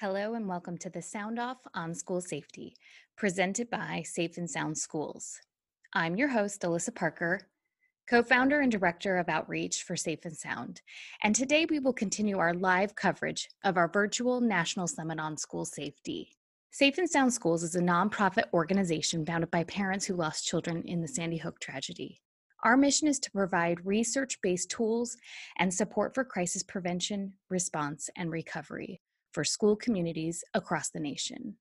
Hello and welcome to the Sound Off on School Safety, presented by Safe and Sound Schools. I'm your host, Alissa Parker, co founder and director of outreach for Safe and Sound. And today we will continue our live coverage of our virtual National Summit on School Safety. Safe and Sound Schools is a nonprofit organization founded by parents who lost children in the Sandy Hook tragedy. Our mission is to provide research based tools and support for crisis prevention, response, and recovery for school communities across the nation.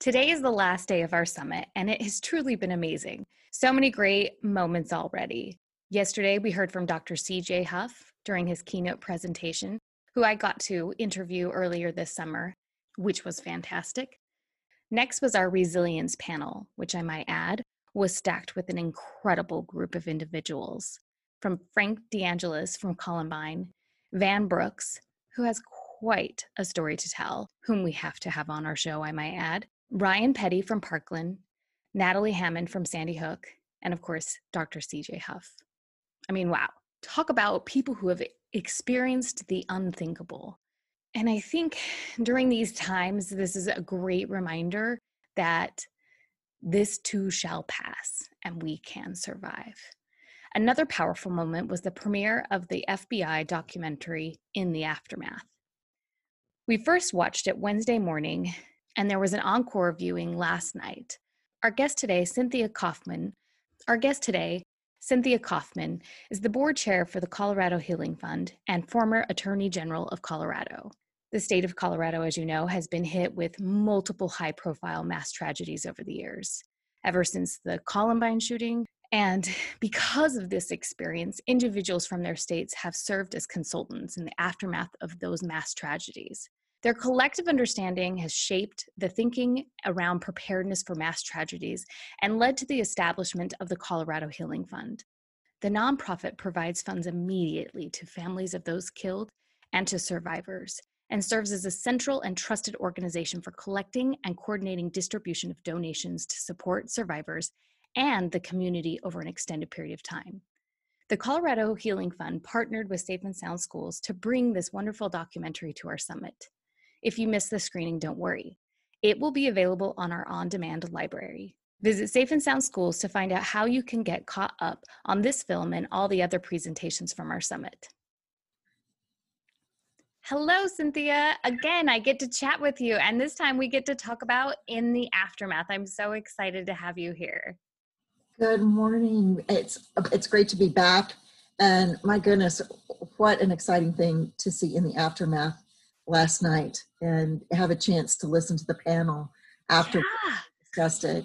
Today is the last day of our summit, and it has truly been amazing. So many great moments already. Yesterday, we heard from Dr. CJ Huff during his keynote presentation, who I got to interview earlier this summer, which was fantastic. Next was our resilience panel, which I might add was stacked with an incredible group of individuals from Frank DeAngelis from Columbine, Van Brooks, who has quite a story to tell, whom we have to have on our show, I might add, Ryan Petty from Parkland, Natalie Hammond from Sandy Hook, and of course, Dr. CJ Huff. I mean, wow, talk about people who have experienced the unthinkable. And I think during these times, this is a great reminder that this too shall pass and we can survive. Another powerful moment was the premiere of the FBI documentary In the Aftermath. We first watched it Wednesday morning, and there was an encore viewing last night. Our guest today, Cynthia Coffman, our guest today, Cynthia Coffman, is the board chair for the Colorado Healing Fund and former Attorney General of Colorado. The state of Colorado, as you know, has been hit with multiple high profile mass tragedies over the years, ever since the Columbine shooting. And because of this experience, individuals from their states have served as consultants in the aftermath of those mass tragedies. Their collective understanding has shaped the thinking around preparedness for mass tragedies and led to the establishment of the Colorado Healing Fund. The nonprofit provides funds immediately to families of those killed and to survivors, and serves as a central and trusted organization for collecting and coordinating distribution of donations to support survivors and the community over an extended period of time. The Colorado Healing Fund partnered with Safe and Sound Schools to bring this wonderful documentary to our summit. If you missed the screening, don't worry. It will be available on our on demand library. Visit Safe and Sound Schools to find out how you can get caught up on this film and all the other presentations from our summit. Hello, Cynthia. Again, I get to chat with you, and this time we get to talk about in the aftermath. I'm so excited to have you here. Good morning. It's it's great to be back, and my goodness, what an exciting thing to see in the aftermath last night, and have a chance to listen to the panel after yeah. we discussed it.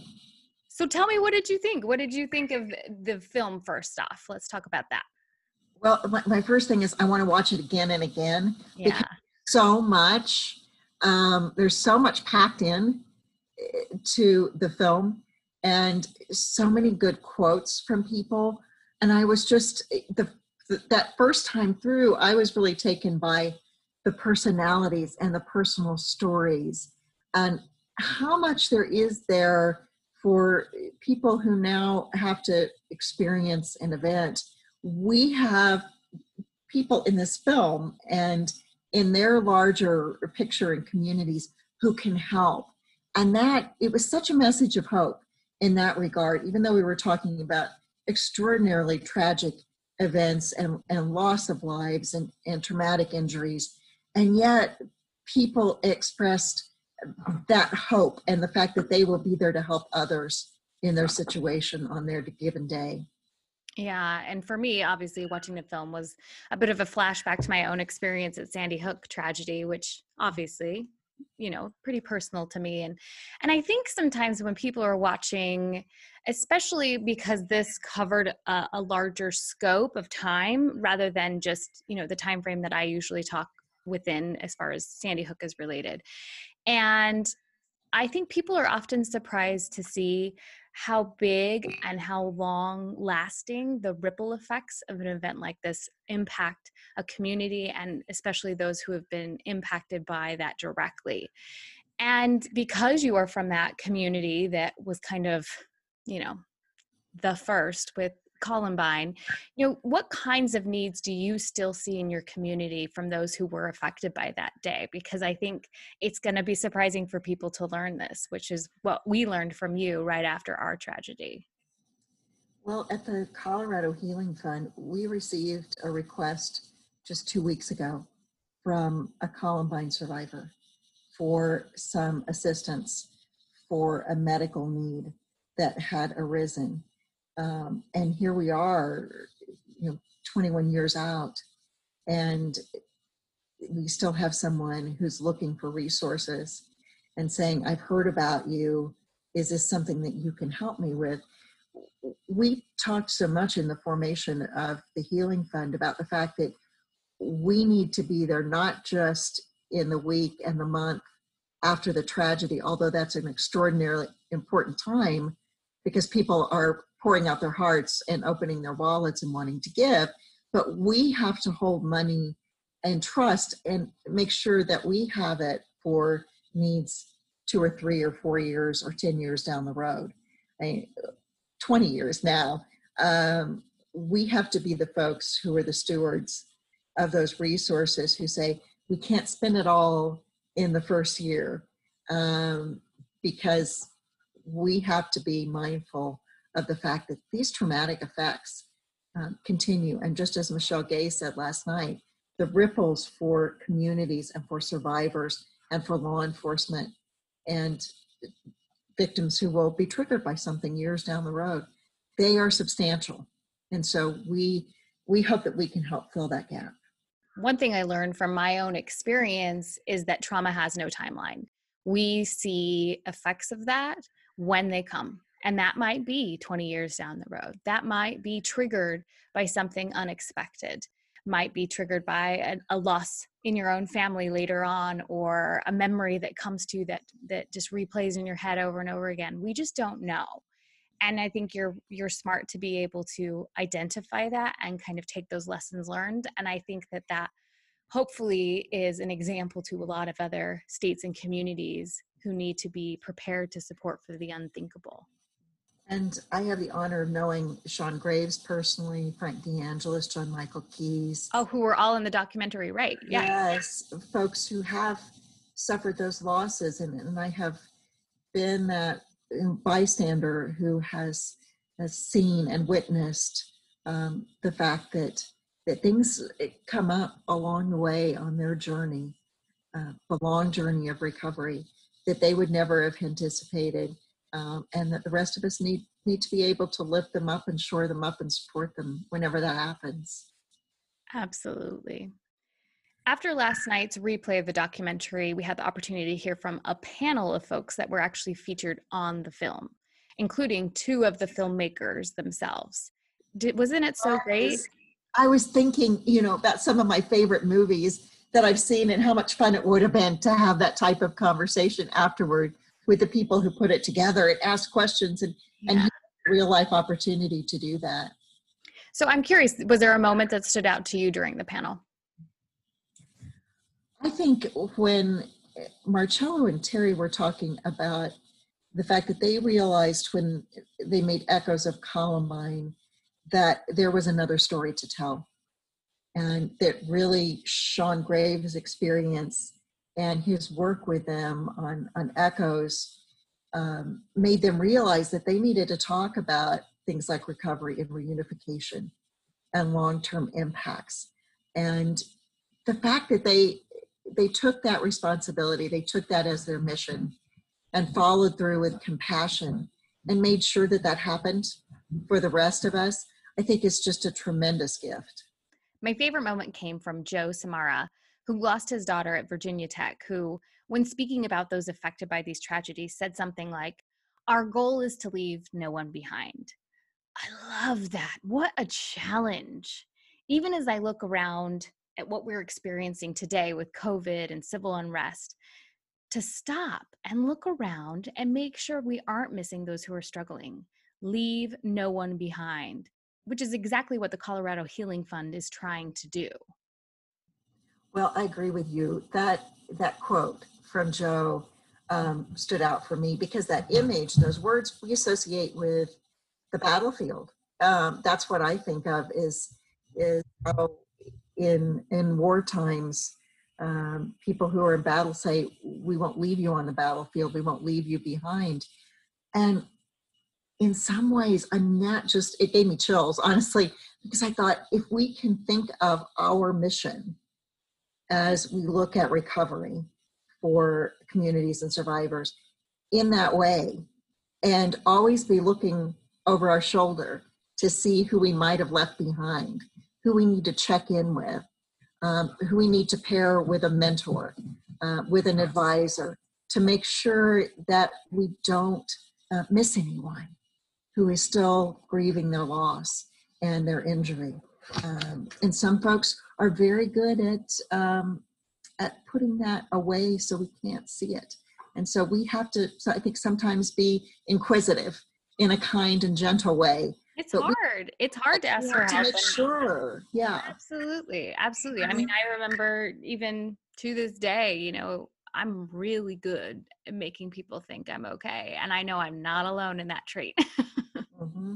So, tell me, what did you think? What did you think of the film? First off, let's talk about that. Well, my, my first thing is I want to watch it again and again. Yeah. So much. Um, there's so much packed in eh, to the film and so many good quotes from people. And I was just, the that first time through, I was really taken by the personalities and the personal stories and how much there is there for people who now have to experience an event we have people in this film and in their larger picture and communities who can help. And that it was such a message of hope in that regard, even though we were talking about extraordinarily tragic events and, and loss of lives and, and traumatic injuries. And yet people expressed that hope and the fact that they will be there to help others in their situation on their given day. Yeah, and for me, obviously, watching the film was a bit of a flashback to my own experience at Sandy Hook tragedy, which obviously, you know, pretty personal to me. And and I think sometimes when people are watching, especially because this covered a, a larger scope of time rather than just you know the time frame that I usually talk within as far as Sandy Hook is related, and I think people are often surprised to see how big and how long lasting the ripple effects of an event like this impact a community and especially those who have been impacted by that directly. And because you are from that community that was kind of, you know, the first with Columbine, you know, what kinds of needs do you still see in your community from those who were affected by that day? Because I think it's going to be surprising for people to learn this, which is what we learned from you right after our tragedy. Well, at the Colorado Healing Fund, we received a request just two weeks ago from a Columbine survivor for some assistance for a medical need that had arisen. Um, and here we are, you know, 21 years out, and we still have someone who's looking for resources and saying, I've heard about you. Is this something that you can help me with? We talked so much in the formation of the Healing Fund about the fact that we need to be there not just in the week and the month after the tragedy, although that's an extraordinarily important time because people are pouring out their hearts and opening their wallets and wanting to give. But we have to hold money and trust and make sure that we have it for needs two or three or four years or 10 years down the road. I mean, 20 years now. Um, we have to be the folks who are the stewards of those resources who say, we can't spend it all in the first year um, because we have to be mindful of the fact that these traumatic effects um, continue. And just as Michele Gay said last night, the ripples for communities and for survivors and for law enforcement and victims who will be triggered by something years down the road, they are substantial. And so we we hope that we can help fill that gap. One thing I learned from my own experience is that trauma has no timeline. We see effects of that when they come. And that might be 20 years down the road. That might be triggered by something unexpected, might be triggered by a, a loss in your own family later on or a memory that comes to that that just replays in your head over and over again. We just don't know. And I think you're you're smart to be able to identify that and kind of take those lessons learned. And I think that that hopefully is an example to a lot of other states and communities who need to be prepared to support for the unthinkable. And I have the honor of knowing Sean Graves personally, Frank DeAngelis, John Michael Keyes. Oh, who were all in the documentary, right? Yeah. Yes, folks who have suffered those losses. And, and I have been that bystander who has, has seen and witnessed um, the fact that, that things come up along the way on their journey, uh, the long journey of recovery that they would never have anticipated, um, and that the rest of us need need to be able to lift them up and shore them up and support them whenever that happens. Absolutely. After last night's replay of the documentary, we had the opportunity to hear from a panel of folks that were actually featured on the film, including two of the filmmakers themselves. Did, wasn't it so great? I was thinking, you know, about some of my favorite movies that I've seen and how much fun it would have been to have that type of conversation afterward with the people who put it together and ask questions and, yeah. and real life opportunity to do that. So I'm curious, was there a moment that stood out to you during the panel? I think when Marcello and Terry were talking about the fact that they realized when they made echoes of Columbine that there was another story to tell and that really Sean Graves' experience and his work with them on, on echoes um, made them realize that they needed to talk about things like recovery and reunification and long-term impacts. And the fact that they they took that responsibility they took that as their mission and followed through with compassion and made sure that that happened for the rest of us i think is just a tremendous gift. My favorite moment came from Joe Samaha, who lost his daughter at Virginia Tech, who, when speaking about those affected by these tragedies, said something like, Our goal is to leave no one behind. I love that. What a challenge. Even as I look around at what we're experiencing today with COVID and civil unrest, to stop and look around and make sure we aren't missing those who are struggling. Leave no one behind which is exactly what the Colorado Healing Fund is trying to do. Well, I agree with you. That that quote from Joe um, stood out for me because that image, those words, we associate with the battlefield um, that's what I think of is is how in in war times um, people who are in battle say we won't leave you on the battlefield we won't leave you behind and in some ways i'm not just it gave me chills honestly because i thought if we can think of our mission as we look at recovery for communities and survivors in that way and always be looking over our shoulder to see who we might have left behind, who we need to check in with, um, who we need to pair with a mentor, uh, with an advisor to make sure that we don't uh, miss anyone who is still grieving their loss and their injury. Um, and some folks are very good at um, at putting that away so we can't see it. And so we have to, so I think, sometimes be inquisitive in a kind and gentle way it's but hard. We, it's hard to ask for help. Sure. Yeah. Absolutely. Absolutely. I mean, I remember even to this day, you know, I'm really good at making people think I'm okay. And I know I'm not alone in that trait. mm-hmm.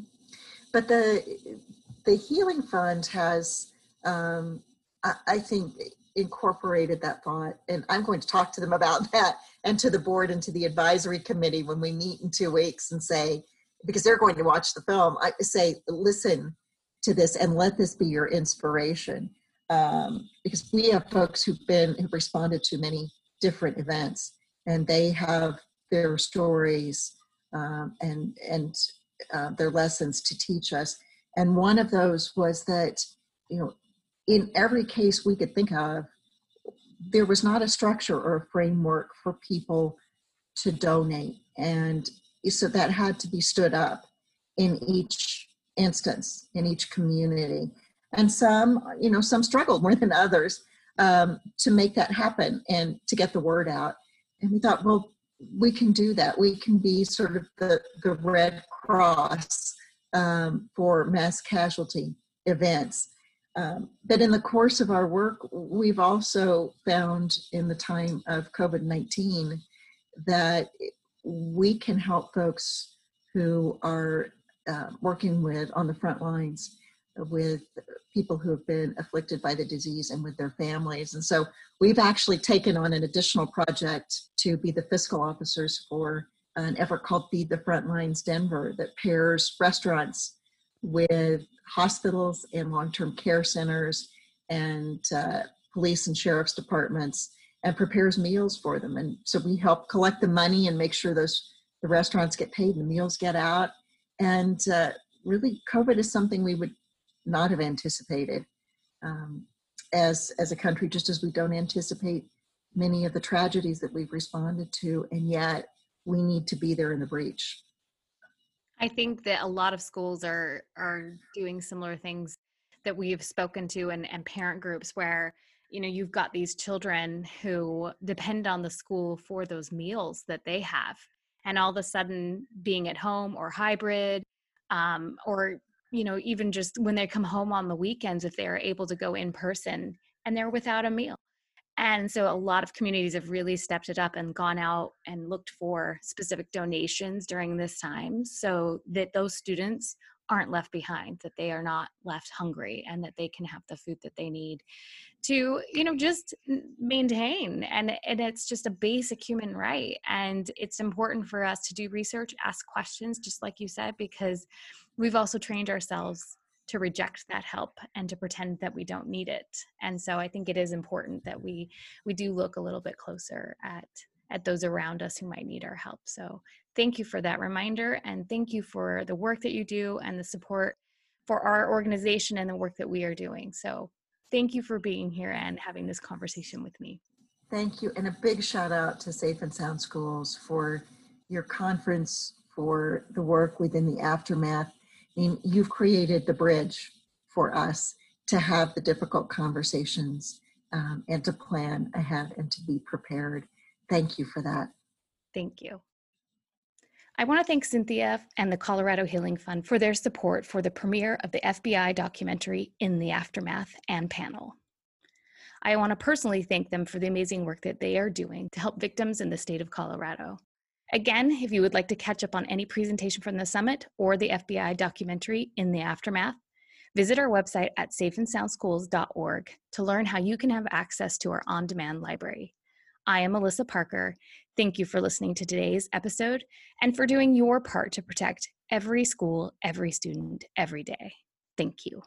But the the Healing Fund has, um, I, I think, incorporated that thought. And I'm going to talk to them about that and to the board and to the advisory committee when we meet in two weeks and say, because they're going to watch the film, I say, listen to this and let this be your inspiration. Um, because we have folks who've been who've responded to many different events, and they have their stories um, and and uh, their lessons to teach us. And one of those was that you know, in every case we could think of, there was not a structure or a framework for people to donate, and so that had to be stood up in each instance in each community. And some you know some struggled more than others um, to make that happen and to get the word out. And we thought well we can do that. We can be sort of the, the red cross um, for mass casualty events um, but in the course of our work we've also found in the time of covid-19 that we can help folks who are uh, working with on the front lines with people who have been afflicted by the disease and with their families. And so we've actually taken on an additional project to be the fiscal officers for an effort called Feed the Frontlines Denver that pairs restaurants with hospitals and long term care centers and uh, police and sheriff's departments and prepares meals for them. And so we help collect the money and make sure those the restaurants get paid and the meals get out. And uh, really, COVID is something we would not have anticipated um, as as a country, just as we don't anticipate many of the tragedies that we've responded to, and yet we need to be there in the breach. I think that a lot of schools are are doing similar things that we've spoken to and, and parent groups where you know you've got these children who depend on the school for those meals that they have and all of a sudden being at home or hybrid um, or you know even just when they come home on the weekends if they're able to go in person and they're without a meal and so a lot of communities have really stepped it up and gone out and looked for specific donations during this time so that those students aren't left behind that they are not left hungry and that they can have the food that they need to you know just maintain. And and it's just a basic human right. And it's important for us to do research ask questions just like you said because we've also trained ourselves to reject that help and to pretend that we don't need it. And so i think it is important that we we do look a little bit closer at at those around us who might need our help. So thank you for that reminder and thank you for the work that you do and the support for our organization and the work that we are doing. So thank you for being here and having this conversation with me. Thank you and a big shout out to safe and sound schools for your conference for the work within the aftermath you've created the bridge for us to have the difficult conversations um, and to plan ahead and to be prepared. Thank you for that. Thank you. I want to thank Cynthia and the Colorado Healing Fund for their support for the premiere of the FBI documentary In the Aftermath and panel. I want to personally thank them for the amazing work that they are doing to help victims in the state of Colorado. Again, if you would like to catch up on any presentation from the summit or the FBI documentary in the aftermath, visit our website at safeandsoundschools.org to learn how you can have access to our on demand library. I am Alissa Parker. Thank you for listening to today's episode and for doing your part to protect every school, every student, every day. Thank you.